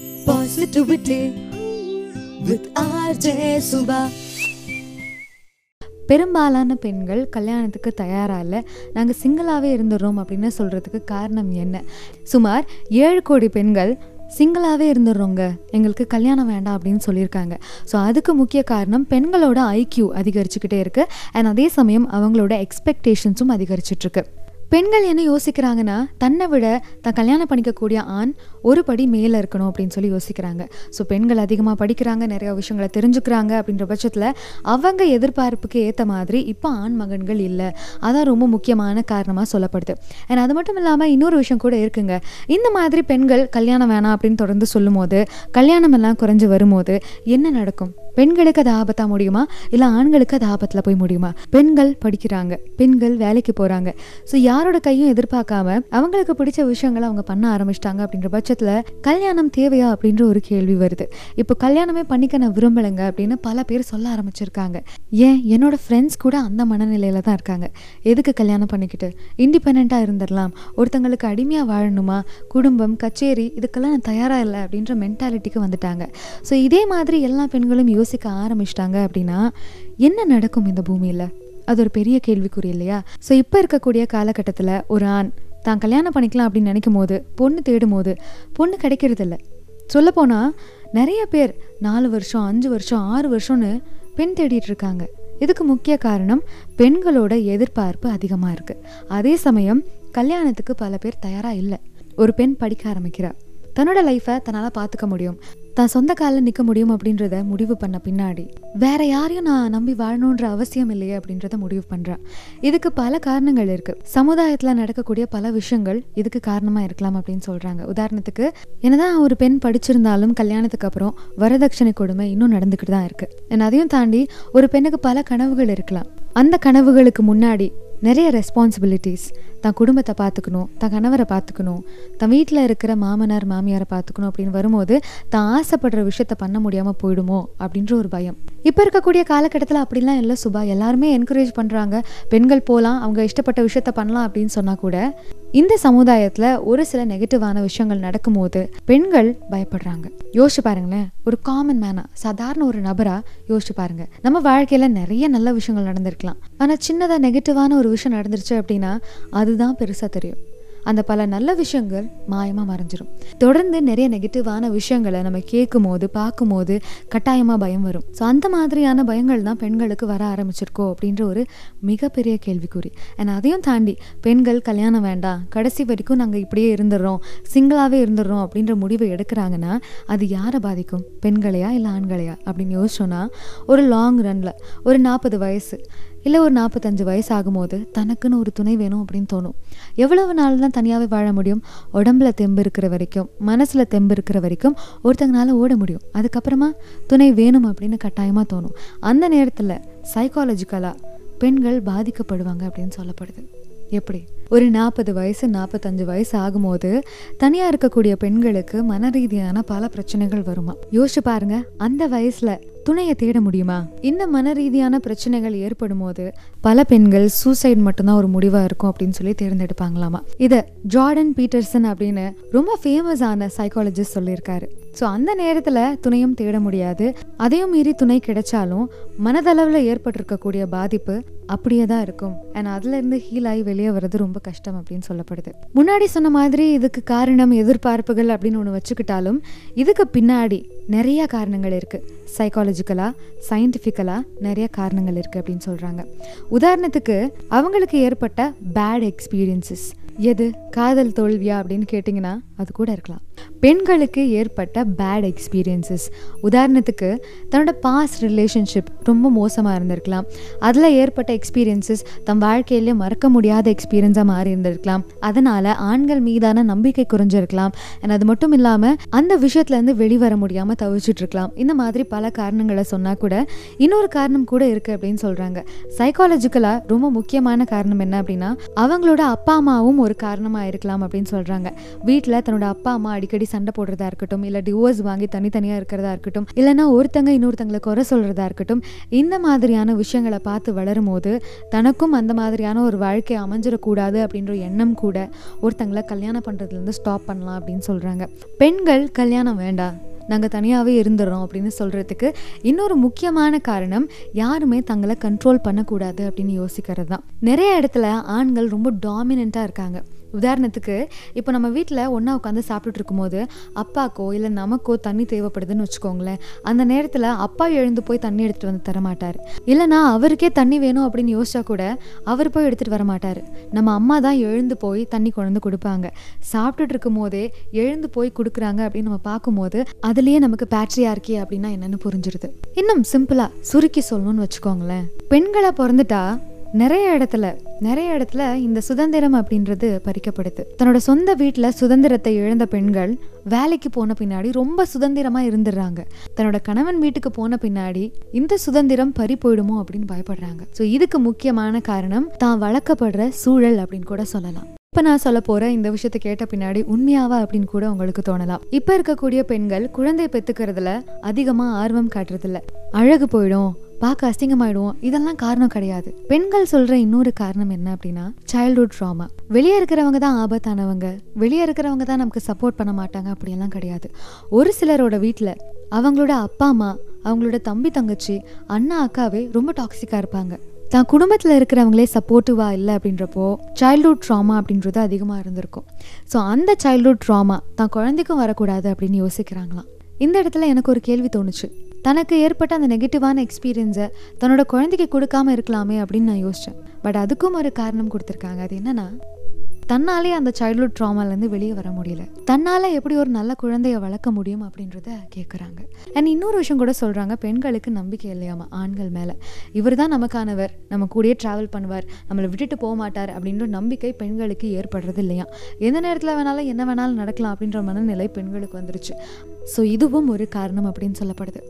Positivity with RJ Subha. பெரும்பாலான பெண்கள் கல்யாணத்துக்கு தயாராக இல்லை. நாங்கள் சிங்கிளாகவே இருந்துடுறோம் அப்படின்னு சொல்கிறதுக்கு காரணம் என்ன? சுமார் ஏழு கோடி பெண்கள் சிங்கிளாகவே இருந்துடுறோங்க எங்களுக்கு கல்யாணம் வேண்டாம் அப்படின்னு சொல்லியிருக்காங்க. ஸோ அதுக்கு முக்கிய காரணம் பெண்களோட ஐக்யூ அதிகரிச்சுக்கிட்டே இருக்குது அண்ட் அதே சமயம் அவங்களோட எக்ஸ்பெக்டேஷன்ஸும் அதிகரிச்சிட்ருக்கு பெண்கள் என்ன யோசிக்கிறாங்கன்னா தன்னை விட தான் கல்யாணம் பண்ணிக்கக்கூடிய ஆண் ஒரு படி மேலே இருக்கணும் அப்படின்னு சொல்லி யோசிக்கிறாங்க. ஸோ பெண்கள் அதிகமாக படிக்கிறாங்க நிறைய விஷயங்களை தெரிஞ்சுக்கிறாங்க அப்படின்ற பட்சத்தில் அவங்க எதிர்பார்ப்புக்கு ஏற்ற மாதிரி இப்போ ஆண் மகன்கள் இல்லை. அதான் ரொம்ப முக்கியமான காரணமாக சொல்லப்படுது. அண்ட் அது மட்டும் இல்லாமல் இன்னொரு விஷயம் கூட இருக்குங்க. இந்த மாதிரி பெண்கள் கல்யாணம் வேணாம் அப்படின்னு தொடர்ந்து சொல்லும்போது கல்யாணம் எல்லாம் குறைஞ்சு வரும்போது என்ன நடக்கும்? பெண்களுக்கு அது ஆபத்தாக முடியுமா? இல்லை ஆண்களுக்கு அது ஆபத்தில் போய் முடியுமா? பெண்கள் படிக்கிறாங்க. பெண்கள் வேலைக்கு போகிறாங்க ஸோ யாரோட கையும் எதிர்பார்க்காம அவங்களுக்கு பிடிச்ச விஷயங்களை அவங்க பண்ண ஆரம்பிச்சிட்டாங்க அப்படின்ற பட்சத்தில் கல்யாணம் தேவையா அப்படின்ற ஒரு கேள்வி வருது. இப்போ கல்யாணமே பண்ணிக்க நான் விரும்பலைங்க அப்படின்னு பல பேர் சொல்ல ஆரம்பிச்சிருக்காங்க. ஏன்? என்னோட ஃப்ரெண்ட்ஸ் கூட அந்த மனநிலையில் தான் இருக்காங்க. எதுக்கு கல்யாணம் பண்ணிக்கிட்டு? இண்டிபெண்ட்டாக இருந்துடலாம். ஒருத்தங்களுக்கு அடிமையாக வாழணுமா? குடும்பம் கச்சேரி இதுக்கெல்லாம் நான் தயாராக இல்லை அப்படின்ற மென்டாலிட்டிக்கு வந்துட்டாங்க. ஸோ இதே மாதிரி எல்லா பெண்களும் யோசிக்க ஆரம்பிச்சிட்டாங்க அப்படின்னா என்ன நடக்கும் இந்த பூமியில்? அது ஒரு பெரிய கேள்விக்குறி இல்லையா? ஸோ இப்போ இருக்கக்கூடிய காலகட்டத்தில் ஒரு ஆண் தான் கல்யாணம் பண்ணிக்கலாம் அப்படின்னு நினைக்கும் போது பொண்ணு தேடும் போது பொண்ணு கிடைக்கிறதில்ல சொல்லப்போனால் நிறைய பேர் நாலு வருஷம் அஞ்சு வருஷம் ஆறு வருஷம்னு பெண் தேடிட்டு இருக்காங்க. இதுக்கு முக்கிய காரணம் பெண்களோட எதிர்பார்ப்பு அதிகமாக இருக்குது அதே சமயம் கல்யாணத்துக்கு பல பேர் தயாராக இல்லை. ஒரு பெண் படிக்க ஆரம்பிக்கிறார் தன்னோட லைஃப்பை தன்னால் பார்த்துக்க முடியும். தான் சொந்த காலில் நிற்க முடியும் அப்படின்றத முடிவு பண்ண பின்னாடி வேற யாரையும் நான் நம்பி வாழணுன்ற அவசியம் இல்லையே அப்படின்றத முடிவு பண்ணுறேன் இதுக்கு பல காரணங்கள் இருக்கு. சமுதாயத்தில் நடக்கக்கூடிய பல விஷயங்கள் இதுக்கு காரணமாக இருக்கலாம் அப்படின்னு சொல்கிறாங்க உதாரணத்துக்கு என்னதான் ஒரு பெண் படிச்சிருந்தாலும் கல்யாணத்துக்கு அப்புறம் வரதட்சணை கொடுமை இன்னும் நடந்துக்கிட்டு தான் இருக்கு. அதையும் தாண்டி ஒரு பெண்ணுக்கு பல கனவுகள் இருக்கலாம். அந்த கனவுகளுக்கு முன்னாடி நிறைய ரெஸ்பான்சிபிலிட்டிஸ் தன் குடும்பத்தை பார்த்துக்கணும் தன் கணவரை பார்த்துக்கணும் தன் வீட்டில் இருக்கிற மாமனார் மாமியாரை பார்த்துக்கணும் அப்படின்னு வரும்போது தான் ஆசைப்படுற விஷயத்த பண்ண முடியாமல் போயிடுமோ அப்படின்ற ஒரு பயம். இப்போ இருக்கக்கூடிய காலகட்டத்தில் அப்படிலாம் இல்லை சுபா. எல்லாருமே என்கரேஜ் பண்ணுறாங்க பெண்கள் போகலாம் அவங்க இஷ்டப்பட்ட விஷயத்த பண்ணலாம் அப்படின்னு சொன்னால் கூட இந்த சமுதாயத்தில் ஒரு சில நெகட்டிவான விஷயங்கள் நடக்கும்போது பெண்கள் பயப்படுறாங்க. யோசிச்சு பாருங்களேன் ஒரு காமன் மேனா சாதாரண ஒரு நபரா யோசிச்சு பாருங்க. நம்ம வாழ்க்கையில நிறைய நல்ல விஷயங்கள் நடந்திருக்கலாம். ஆனால் சின்னதாக நெகட்டிவான ஒரு விஷயம் நடந்துருச்சு அப்படின்னா அதுதான் பெருசாக தெரியும். அந்த பல நல்ல விஷயங்கள் மாயமாக மறைஞ்சிடும் தொடர்ந்து நிறைய நெகட்டிவான விஷயங்களை நம்ம கேட்கும் போது பார்க்கும் போது கட்டாயமாக பயம் வரும். ஸோ அந்த மாதிரியான பயங்கள் தான் பெண்களுக்கு வர ஆரம்பிச்சிருக்கோ அப்படின்ற ஒரு மிகப்பெரிய கேள்விக்குறி. அண்ட் அதையும் தாண்டி பெண்கள் கல்யாணம் வேண்டாம் கடைசி வரைக்கும் நாங்கள் இப்படியே இருந்துடுறோம் சிங்கிளாகவே இருந்துடுறோம் அப்படின்ற முடிவை எடுக்கிறாங்கன்னா அது யாரை பாதிக்கும்? பெண்களையா இல்லை ஆண்களையா அப்படின்னு யோசிச்சோன்னா ஒரு லாங் ரனில் ஒரு நாற்பது வயசு இல்லை ஒரு நாற்பத்தஞ்சு வயசு ஆகும்போது தனக்குன்னு ஒரு துணை வேணும் அப்படின்னு தோணும். எவ்வளவு நாள் தான் தனியாகவே வாழ முடியும்? உடம்புல தெம்பு இருக்கிற வரைக்கும் மனசில் தெம்பு இருக்கிற வரைக்கும் ஒருத்தங்கனால ஓட முடியும். அதுக்கப்புறமா துணை வேணும் அப்படின்னு கட்டாயமாக தோணும். அந்த நேரத்தில் சைக்காலஜிக்கலாக பெண்கள் பாதிக்கப்படுவாங்க அப்படின்னு சொல்லப்படுது. எப்படி? ஒரு நாற்பது வயசு நாற்பத்தஞ்சு வயசு ஆகும்போது தனியாக இருக்கக்கூடிய பெண்களுக்கு மன ரீதியான பல பிரச்சனைகள் வருமா? யோசிச்சு பாருங்க. அந்த வயசில் துணையை தேட முடியுமா? இந்த மன ரீதியான பிரச்சனைகள் ஏற்படும் போது பல பெண்கள் சூசைட் மட்டும்தான் ஒரு முடிவாக இருக்கும் அப்படின்னு சொல்லி தேர்ந்தெடுப்பாங்களாமா? இதை ஜார்டன் பீட்டர்சன் அப்படின்னு ரொம்ப ஃபேமஸான சைக்காலஜிஸ்ட் சொல்லியிருக்காரு. ஸோ அந்த நேரத்தில் துணையும் தேட முடியாது. அதையும் மீறி துணை கிடைச்சாலும் மனதளவில் ஏற்பட்டிருக்கக்கூடிய பாதிப்பு அப்படியே தான் இருக்கும். அண்ட் அதுலேருந்து ஹீல் ஆகி வெளியே வர்றது ரொம்ப கஷ்டம் அப்படின்னு சொல்லப்படுது. முன்னாடி சொன்ன மாதிரி இதுக்கு காரணம் எதிர்பார்ப்புகள் அப்படின்னு ஒன்று வச்சுக்கிட்டாலும் இதுக்கு பின்னாடி நிறைய காரணங்கள் இருக்குது சைக்காலஜிக்கலாக சயின்டிஃபிக்கலாக நிறைய காரணங்கள் இருக்குது அப்படின்னு சொல்கிறாங்க உதாரணத்துக்கு அவங்களுக்கு ஏற்பட்ட பேட் எக்ஸ்பீரியன்சஸ் எது? காதல் தோல்வியா அப்படின்னு கேட்டிங்கன்னா அது கூட இருக்கலாம். பெண்களுக்கு ஏற்பட்ட பேட் எக்ஸ்பீரியன்சஸ் உதாரணத்துக்கு தன்னோட பாஸ்ட் ரிலேஷன்ஷிப் ரொம்ப மோசமாக இருந்திருக்கலாம். அதில் ஏற்பட்ட எக்ஸ்பீரியன்சஸ் தம் வாழ்க்கையிலே மறக்க முடியாத எக்ஸ்பீரியன்ஸாக மாறி இருந்திருக்கலாம். அதனால் ஆண்கள் மீதான நம்பிக்கை குறைஞ்சிருக்கலாம். அண்ட் அது மட்டும் இல்லாமல் அந்த விஷயத்துலேருந்து வெளிவர முடியாமல் தவிச்சிட்ருக்கலாம் இந்த மாதிரி பல காரணங்களை சொன்னால் கூட இன்னொரு காரணம் கூட இருக்குது அப்படின்னு சொல்கிறாங்க சைக்காலஜிக்கலாக ரொம்ப முக்கியமான காரணம் என்ன அப்படின்னா அவங்களோட அப்பா அம்மாவும் ஒரு காரணமாக இருக்கலாம் அப்படின்னு சொல்கிறாங்க வீட்டில் தன்னோட அப்பா அம்மா அடிக்கடி அடிக்கடி சண்டை போடுறதா இருக்கட்டும் இல்லை டிவோர்ஸ் வாங்கி தனித்தனியாக இருக்கிறதா இருக்கட்டும் இல்லைனா ஒருத்தங்க இன்னொருத்தங்களை குறை சொல்கிறதா இருக்கட்டும் இந்த மாதிரியான விஷயங்களை பார்த்து வளரும் போது தனக்கும் அந்த மாதிரியான ஒரு வாழ்க்கை அமைஞ்சிடக்கூடாது அப்படின்ற எண்ணம் கூட ஒருத்தங்களை கல்யாணம் பண்ணுறதுலேருந்து ஸ்டாப் பண்ணலாம் அப்படின்னு சொல்கிறாங்க பெண்கள் கல்யாணம் வேண்டாம் நாங்கள் தனியாகவே இருந்துடுறோம் அப்படின்னு சொல்கிறதுக்கு இன்னொரு முக்கியமான காரணம் யாருமே தங்களை கண்ட்ரோல் பண்ணக்கூடாது அப்படின்னு யோசிக்கிறது தான் நிறைய இடத்துல ஆண்கள் ரொம்ப டாமினண்ட்டாக இருக்காங்க. உதாரணத்துக்கு இப்போ நம்ம வீட்டில் ஒன்றா உட்காந்து சாப்பிட்டுட்டு இருக்கும்போது அப்பாக்கோ இல்லை நமக்கோ தண்ணி தேவைப்படுதுன்னு வச்சுக்கோங்களேன். அந்த நேரத்தில் அப்பா எழுந்து போய் தண்ணி எடுத்துகிட்டு வந்து தரமாட்டார். இல்லைனா அவருக்கே தண்ணி வேணும் அப்படின்னு யோசிச்சா கூட அவர் போய் எடுத்துகிட்டு வர மாட்டார் நம்ம அம்மா தான் எழுந்து போய் தண்ணி கொண்டு வந்து கொடுப்பாங்க. சாப்பிட்டுட்டு இருக்கும் போதே எழுந்து போய் கொடுக்குறாங்க அப்படின்னு நம்ம பார்க்கும்போது அதுலேயே நமக்கு பேட்ரியா இருக்கே அப்படின்னா என்னன்னு புரிஞ்சிருது. இன்னும் சிம்பிளாக சுருக்கி சொல்லணும்னு வச்சுக்கோங்களேன். பெண்களை பிறந்துட்டா நிறைய இடத்துல நிறைய இடத்துல இந்த சுதந்திரம் அப்படின்றது பறிக்கப்படுது. தன்னோட சொந்த வீட்டில் சுதந்திரத்தை இழந்த பெண்கள் வேலைக்கு போன பின்னாடி ரொம்ப சுதந்திரமா இருந்துடுறாங்க. தன்னோட கணவன் வீட்டுக்கு போன பின்னாடி இந்த சுதந்திரம் பறி போயிடுமோ அப்படின்னு பயப்படுறாங்க. ஸோ இதுக்கு முக்கியமான காரணம் தான் வளர்க்கப்படுற சூழல் அப்படின்னு கூட சொல்லலாம். இப்போ நான் சொல்ல போற இந்த விஷயத்தை கேட்ட பின்னாடி உண்மையாவா அப்படின்னு கூட உங்களுக்கு தோணலாம். இப்போ இருக்கக்கூடிய பெண்கள் குழந்தை பெத்துக்கிறதுல அதிகமாக ஆர்வம் காட்டுறதில்ல. அழகு போயிடும் பார்க்க அசிங்கமாயிடுவோம். இதெல்லாம் காரணம் கிடையாது. பெண்கள் சொல்ற இன்னொரு காரணம் என்ன அப்படின்னா சைல்ட்ஹுட் ட்ராமா வெளியே இருக்கிறவங்க தான் ஆபத்தானவங்க. வெளியே இருக்கிறவங்க தான் நமக்கு சப்போர்ட் பண்ண மாட்டாங்க. அப்படியெல்லாம் கிடையாது. ஒரு சிலரோட வீட்டில் அவங்களோட அப்பா அம்மா அவங்களோட தம்பி தங்கச்சி அண்ணா அக்காவே ரொம்ப டாக்ஸிக்காக இருப்பாங்க. தான் குடும்பத்தில் இருக்கிறவங்களே சப்போர்ட்டிவாக இல்லை அப்படின்றப்போ சைல்ட்ஹுட் ட்ராமா அப்படின்றது அதிகமாக இருந்திருக்கும். ஸோ அந்த சைல்ட்ஹுட் ட்ராமா தான் குழந்தைக்கும் வரக்கூடாது அப்படின்னு யோசிக்கிறாங்களாம். இந்த இடத்துல எனக்கு ஒரு கேள்வி தோணுச்சு. தனக்கு ஏற்பட்ட அந்த நெகட்டிவான எக்ஸ்பீரியன்ஸை தன்னோட குழந்தைக்கு கொடுக்காம இருக்கலாமே அப்படின்னு நான் யோசித்தேன் பட் அதுக்கும் ஒரு காரணம் கொடுத்துருக்காங்க. அது என்னென்னா தன்னாலே அந்த சைல்ட்ஹுட் ட்ராமாலேருந்து வெளியே வர முடியல. தன்னால் எப்படி ஒரு நல்ல குழந்தைய வளர்க்க முடியும் அப்படின்றத கேட்குறாங்க அண்ட் இன்னொரு விஷயம் கூட சொல்கிறாங்க பெண்களுக்கு நம்பிக்கை இல்லையாமா? ஆண்கள் மேலே. இவர் தான் நமக்கானவர். நம்ம கூடயே ட்ராவல் பண்ணுவார். நம்மளை விட்டுட்டு போக மாட்டார் அப்படின்ற நம்பிக்கை பெண்களுக்கு ஏற்படுறது இல்லையா? எந்த நேரத்தில் வேணாலும் என்ன வேணாலும் நடக்கலாம் அப்படின்ற மனநிலை பெண்களுக்கு வந்துருச்சு. ஸோ இதுவும் ஒரு காரணம் அப்படின்னு சொல்லப்படுது.